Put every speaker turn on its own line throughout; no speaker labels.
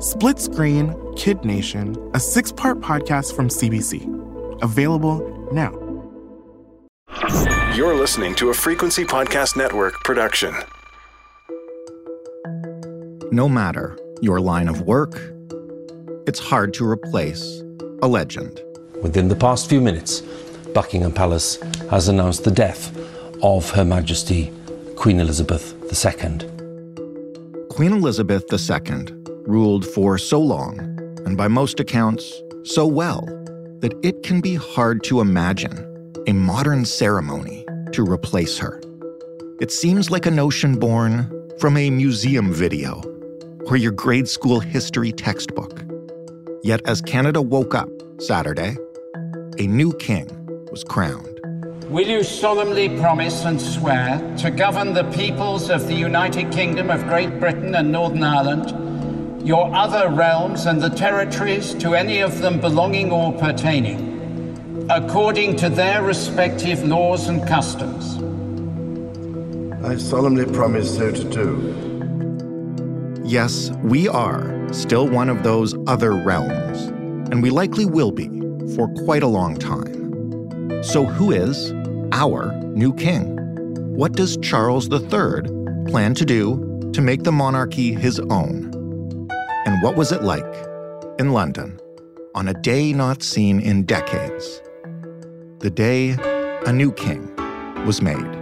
Split Screen Kid Nation, a six part podcast from CBC. Available now.
You're listening to a Frequency Podcast Network production.
No matter your line of work, it's hard to replace a legend.
Within the past few minutes, Buckingham Palace has announced the death of Her Majesty Queen Elizabeth II.
Queen Elizabeth II ruled for so long, and by most accounts, so well, that it can be hard to imagine a modern ceremony to replace her. It seems like a notion born from a museum video or your grade school history textbook. Yet, as Canada woke up Saturday, a new king was crowned.
Will you solemnly promise and swear to govern the peoples of the United Kingdom of Great Britain and Northern Ireland, your other realms, and the territories to any of them belonging or pertaining, according to their respective laws and customs?
I solemnly promise so to do.
Yes, we are still one of those other realms, and we likely will be for quite a long time. So, who is our new king? What does Charles III plan to do to make the monarchy his own? And what was it like in London on a day not seen in decades? The day a new king was made.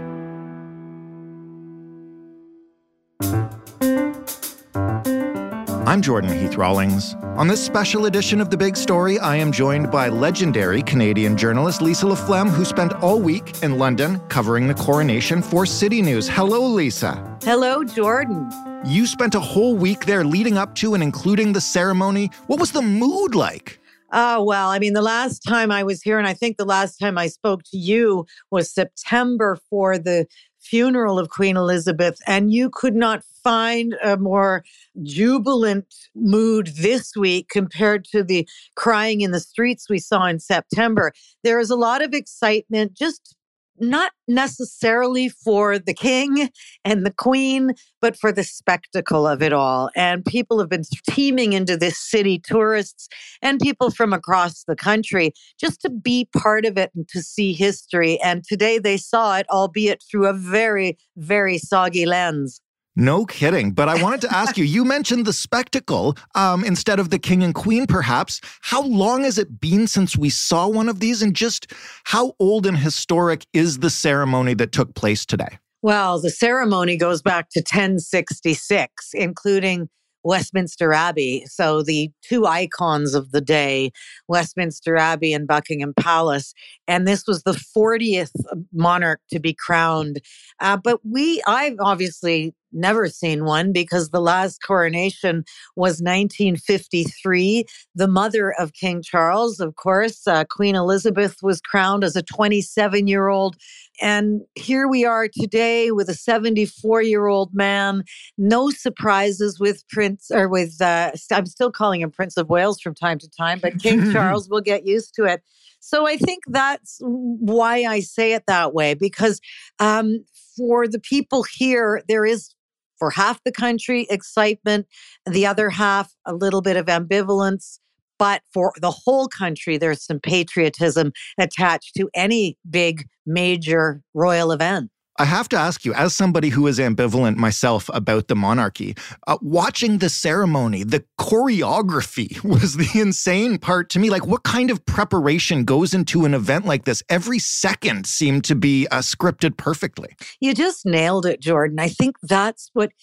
I'm Jordan Heath Rawlings. On this special edition of The Big Story, I am joined by legendary Canadian journalist Lisa LaFlamme, who spent all week in London covering the coronation for City News. Hello, Lisa.
Hello, Jordan.
You spent a whole week there leading up to and including the ceremony. What was the mood like?
Oh, well, I mean, the last time I was here, and I think the last time I spoke to you was September for the funeral of Queen Elizabeth, and you could not find a more jubilant mood this week compared to the crying in the streets we saw in September. There is a lot of excitement, just not necessarily for the king and the queen, but for the spectacle of it all. And people have been teeming into this city, tourists and people from across the country, just to be part of it and to see history. And today they saw it, albeit through a very, very soggy lens.
No kidding. But I wanted to ask you, you mentioned the spectacle um, instead of the king and queen, perhaps. How long has it been since we saw one of these? And just how old and historic is the ceremony that took place today?
Well, the ceremony goes back to 1066, including Westminster Abbey. So the two icons of the day, Westminster Abbey and Buckingham Palace. And this was the 40th monarch to be crowned. Uh, but we, I've obviously never seen one because the last coronation was 1953. The mother of King Charles, of course, uh, Queen Elizabeth, was crowned as a 27 year old. And here we are today with a 74 year old man. No surprises with Prince, or with, uh, I'm still calling him Prince of Wales from time to time, but King Charles will get used to it. So I think that's why I say it that way, because um, for the people here, there is for half the country, excitement, the other half, a little bit of ambivalence. But for the whole country, there's some patriotism attached to any big, major royal event.
I have to ask you, as somebody who is ambivalent myself about the monarchy, uh, watching the ceremony, the choreography was the insane part to me. Like, what kind of preparation goes into an event like this? Every second seemed to be uh, scripted perfectly.
You just nailed it, Jordan. I think that's what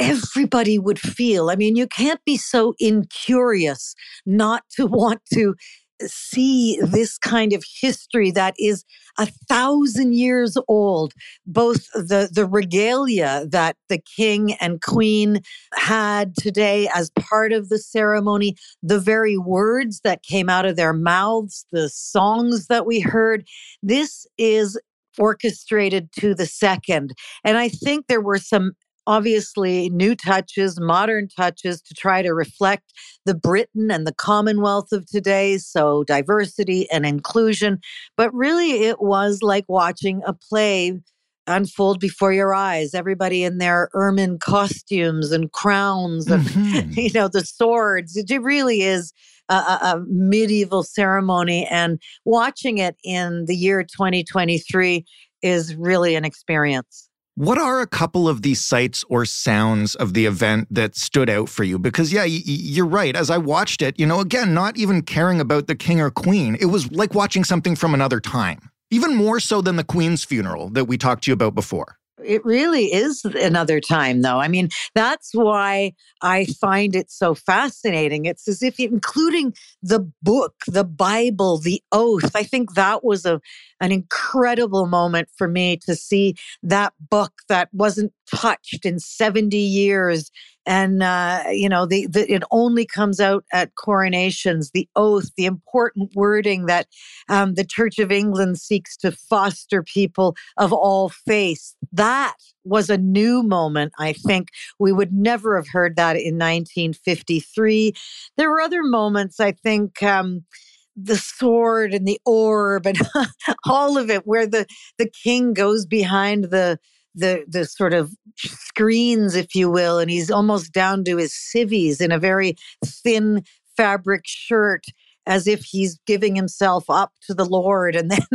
everybody would feel. I mean, you can't be so incurious not to want to see this kind of history that is a thousand years old, both the, the regalia that the king and queen had today as part of the ceremony, the very words that came out of their mouths, the songs that we heard. This is orchestrated to the second. And I think there were some obviously new touches, modern touches to try to reflect the Britain and the Commonwealth of today. So diversity and inclusion. But really, it was like watching a play unfold before your eyes everybody in their ermine costumes and crowns and mm-hmm. you know the swords it really is a, a, medieval ceremony and watching it in the year 2023 is really an experience
what are a couple of these sights or sounds of the event that stood out for you? Because, yeah, you're right. As I watched it, you know, again, not even caring about the king or queen, it was like watching something from another time, even more so than the queen's funeral that we talked to you about before.
It really is another time, though. I mean, that's why I find it so fascinating. It's as if, including the book, the Bible, the oath, I think that was a, an incredible moment for me to see that book that wasn't touched in 70 years and uh, you know the, the, it only comes out at coronations the oath the important wording that um, the church of england seeks to foster people of all faiths that was a new moment i think. We would never have heard that in 1953 there were other moments i think um, the sword and the orb and all of it where the the king goes behind the the the sort of screens, if you will, and he's almost down to his civvies in a very thin fabric shirt as if he's giving himself up to the Lord. And then,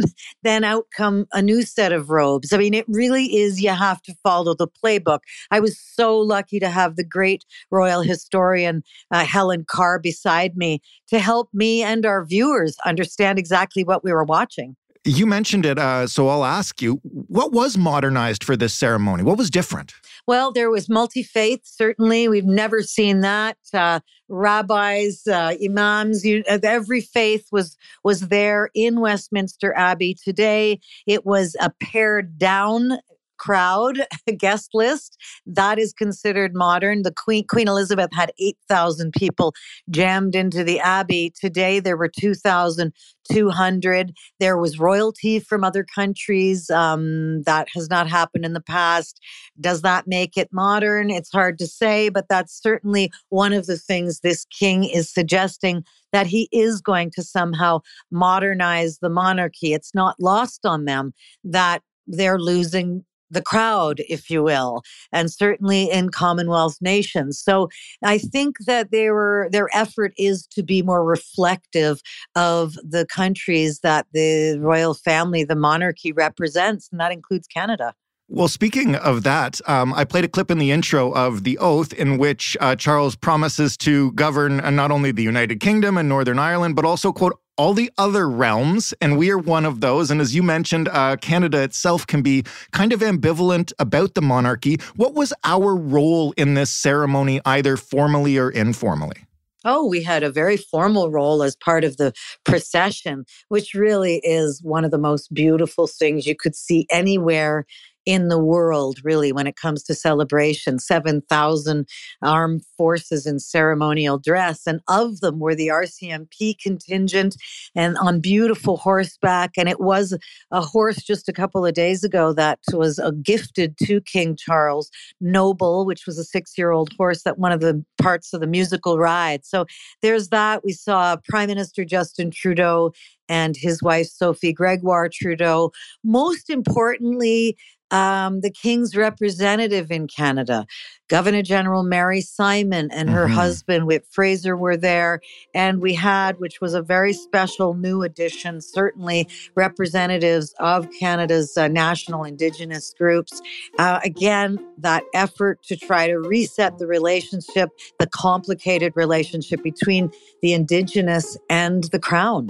then out come a new set of robes. I mean, it really is, you have to follow the playbook. I was so lucky to have the great royal historian, uh, Helen Carr, beside me to help me and our viewers understand exactly what we were watching.
You mentioned it, uh, so I'll ask you what was modernized for this ceremony? What was different?
Well, there was multi faith, certainly. We've never seen that. Uh, rabbis, uh, imams, you, uh, every faith was, was there in Westminster Abbey today. It was a pared down crowd guest list that is considered modern. The queen queen elizabeth had 8000 people jammed into the abbey. Today there were 2200 there was royalty from other countries um, that has not happened in the past. Does that make it modern? It's hard to say but that's certainly one of the things this king is suggesting that he is going to somehow modernize the monarchy. It's not lost on them that they're losing the crowd, if you will, and certainly in Commonwealth nations. So I think that they were, their effort is to be more reflective of the countries that the royal family, the monarchy represents, and that includes Canada.
Well, speaking of that, um, I played a clip in the intro of the oath in which uh, Charles promises to govern uh, not only the United Kingdom and Northern Ireland, but also, quote, all the other realms, and we are one of those. And as you mentioned, uh, Canada itself can be kind of ambivalent about the monarchy. What was our role in this ceremony, either formally or informally?
Oh, we had a very formal role as part of the procession, which really is one of the most beautiful things you could see anywhere in the world, really, when it comes to celebration. 7,000 armed forces in ceremonial dress, and of them were the RCMP contingent and on beautiful horseback. And it was a horse just a couple of days ago that was uh, gifted to King Charles, Noble, which was a six year old horse that one of the parts of the musical ride. So there's that. We saw Prime Minister Justin Trudeau and his wife, Sophie Gregoire Trudeau. Most importantly, um, the king's representative in Canada, Governor General Mary Simon and her mm-hmm. husband Whit Fraser were there. And we had, which was a very special new addition, certainly representatives of Canada's uh, national Indigenous groups. Uh, again, that effort to try to reset the relationship, the complicated relationship between the Indigenous and the Crown.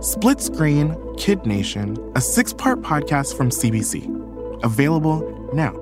Split Screen Kid Nation, a six part podcast from CBC. Available now.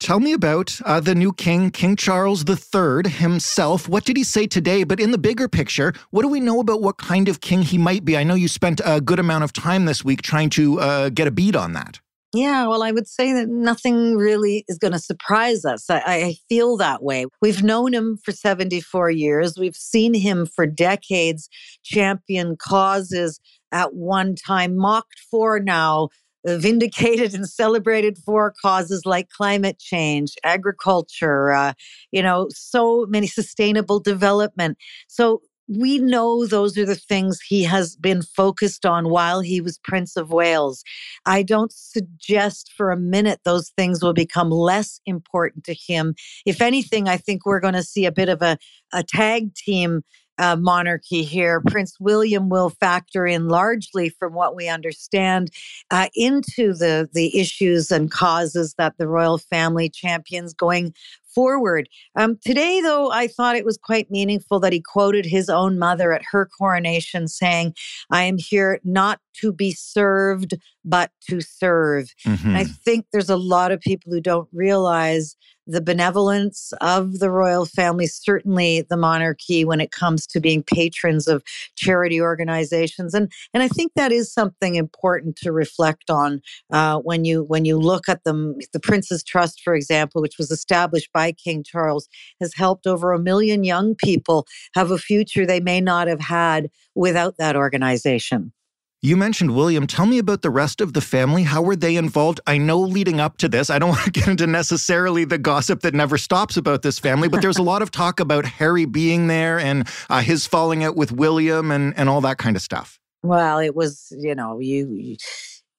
Tell me about uh, the new king, King Charles III himself. What did he say today? But in the bigger picture, what do we know about what kind of king he might be? I know you spent a good amount of time this week trying to uh, get a bead on that.
Yeah, well, I would say that nothing really is going to surprise us. I, I, feel that way. We've known him for 74 years. We've seen him for decades champion causes at one time, mocked for now, vindicated and celebrated for causes like climate change, agriculture, uh, you know, so many sustainable development. So we know those are the things he has been focused on while he was Prince of Wales. I don't suggest for a minute those things will become less important to him. If anything, I think we're going to see a bit of a, a tag team uh, monarchy here. Prince William will factor in largely, from what we understand, uh, into the the issues and causes that the royal family champions going forward. Um, today, though, I thought it was quite meaningful that he quoted his own mother at her coronation saying, I am here not to be served, but to serve. Mm-hmm. I think there's a lot of people who don't realize the benevolence of the royal family, certainly the monarchy, when it comes to being patrons of charity organizations, and and I think that is something important to reflect on uh, when you when you look at them. The Prince's Trust, for example, which was established by King Charles, has helped over a million young people have a future they may not have had without that organization.
You mentioned William. Tell me about the rest of the family. How were they involved? I know leading up to this, I don't want to get into necessarily the gossip that never stops about this family, but there's a lot of talk about Harry being there and uh, his falling out with William and, and all that kind of stuff.
Well, it was, you know, you, you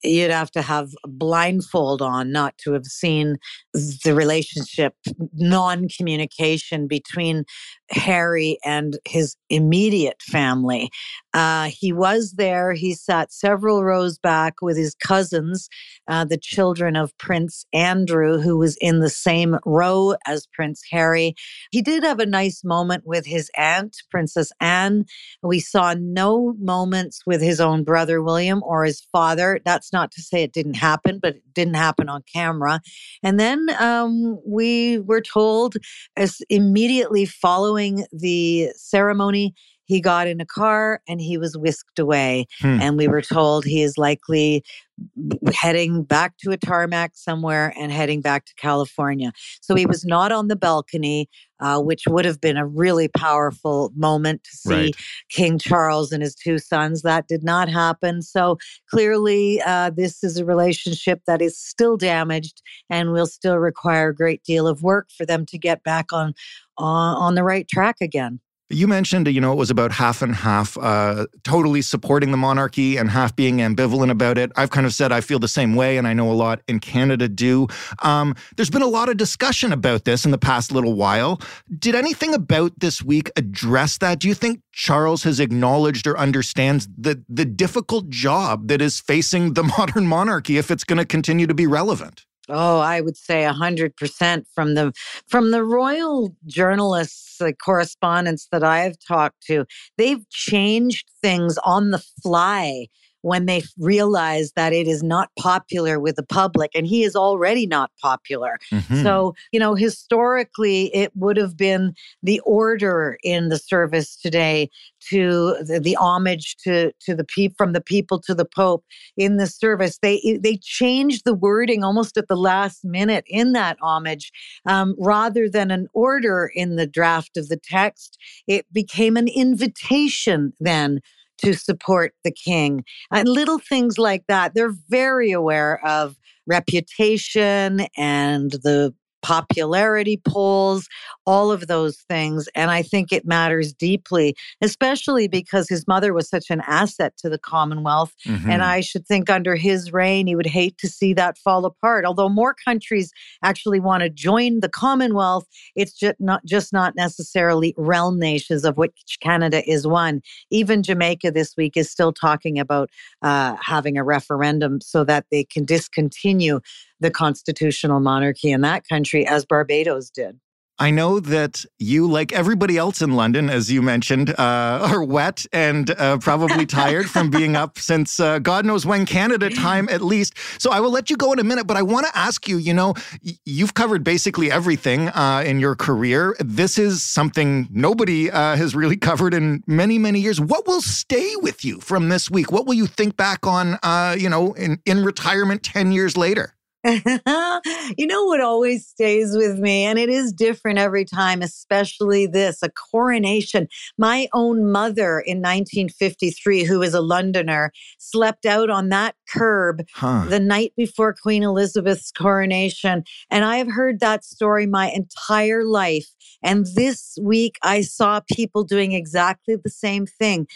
you'd have to have a blindfold on not to have seen the relationship non communication between Harry and his immediate family. Uh, he was there. He sat several rows back with his cousins, uh, the children of Prince Andrew, who was in the same row as Prince Harry. He did have a nice moment with his aunt, Princess Anne. We saw no moments with his own brother William or his father. That's not to say it didn't happen, but it didn't happen on camera. And then um, we were told, as immediately following the ceremony, he got in a car and he was whisked away. Hmm. And we were told he is likely heading back to a tarmac somewhere and heading back to California. So he was not on the balcony, uh, which would have been a really powerful moment to see right. King Charles and his two sons. That did not happen. So clearly, uh, this is a relationship that is still damaged and will still require a great deal of work for them to get back on on, on the right track again.
You mentioned, you know, it was about half and half, uh, totally supporting the monarchy and half being ambivalent about it. I've kind of said I feel the same way, and I know a lot in Canada do. Um, there's been a lot of discussion about this in the past little while. Did anything about this week address that? Do you think Charles has acknowledged or understands the the difficult job that is facing the modern monarchy if it's going to continue to be relevant?
Oh, I would say a hundred percent from the from the royal journalists, the correspondents that I've talked to. They've changed things on the fly when they realize that it is not popular with the public and he is already not popular. Mm-hmm. So, you know, historically it would have been the order in the service today to the, the homage to to the people from the people to the pope in the service they they changed the wording almost at the last minute in that homage um, rather than an order in the draft of the text it became an invitation then to support the king. And little things like that. They're very aware of reputation and the popularity polls, all of those things. And I think it matters deeply, especially because his mother was such an asset to the Commonwealth. Mm-hmm. And I should think under his reign, he would hate to see that fall apart. Although more countries actually want to join the Commonwealth, it's just not, just not necessarily realm nations, of which Canada is one. Even Jamaica this week is still talking about uh, having a referendum so that they can discontinue the constitutional monarchy in that country, as Barbados did.
I know that you, like everybody else in London, as you mentioned, uh, are wet and uh, probably tired from being up since uh, God knows when Canada time, at least. So I will let you go in a minute, but I want to ask you you know, you've covered basically everything uh, in your career. This is something nobody uh, has really covered in many, many years. What will stay with you from this week? What will you think back on, uh, you know, in, in retirement 10 years later?
you know what always stays with me, and it is different every time, especially this a coronation. My own mother in 1953, who is a Londoner, slept out on that curb huh. the night before Queen Elizabeth's coronation. And I have heard that story my entire life. And this week, I saw people doing exactly the same thing,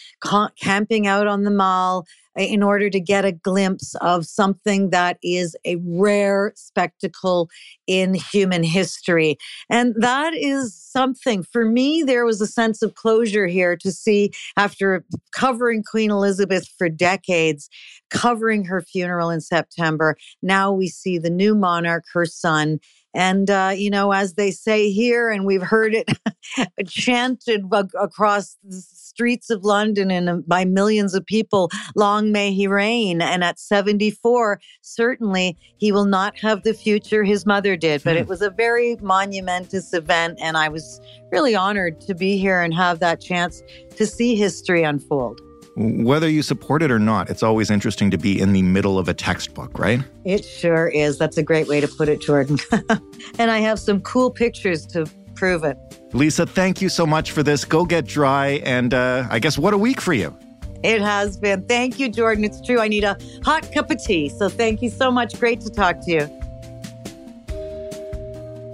camping out on the mall in order to get a glimpse of something that is a rare spectacle in human history. And that is something for me. There was a sense of closure here to see after covering Queen Elizabeth for decades, covering her funeral in September. Now we see the new monarch, her son, and, uh, you know, as they say here, and we've heard it chanted across the streets of London and uh, by millions of people, long may he reign. And at 74, certainly he will not have the future his mother did. But it hmm. was a very monumentous event. And I was really honored to be here and have that chance to see history unfold.
Whether you support it or not, it's always interesting to be in the middle of a textbook, right?
It sure is. That's a great way to put it, Jordan. and I have some cool pictures to prove it.
Lisa, thank you so much for this. Go get dry. And uh, I guess what a week for you.
It has been. Thank you, Jordan. It's true. I need a hot cup of tea. So thank you so much. Great to talk to you.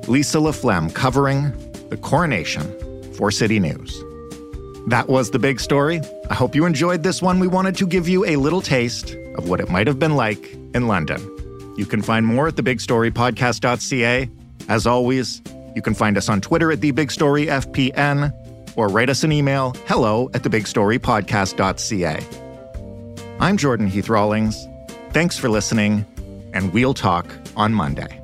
Lisa LaFlamme covering the coronation for City News. That was the big story. I hope you enjoyed this one. We wanted to give you a little taste of what it might have been like in London. You can find more at thebigstorypodcast.ca. As always, you can find us on Twitter at thebigstoryfpn or write us an email hello at thebigstorypodcast.ca. I'm Jordan Heath Rawlings. Thanks for listening, and we'll talk on Monday.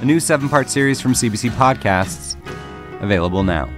a new seven part series from CBC Podcasts, available now.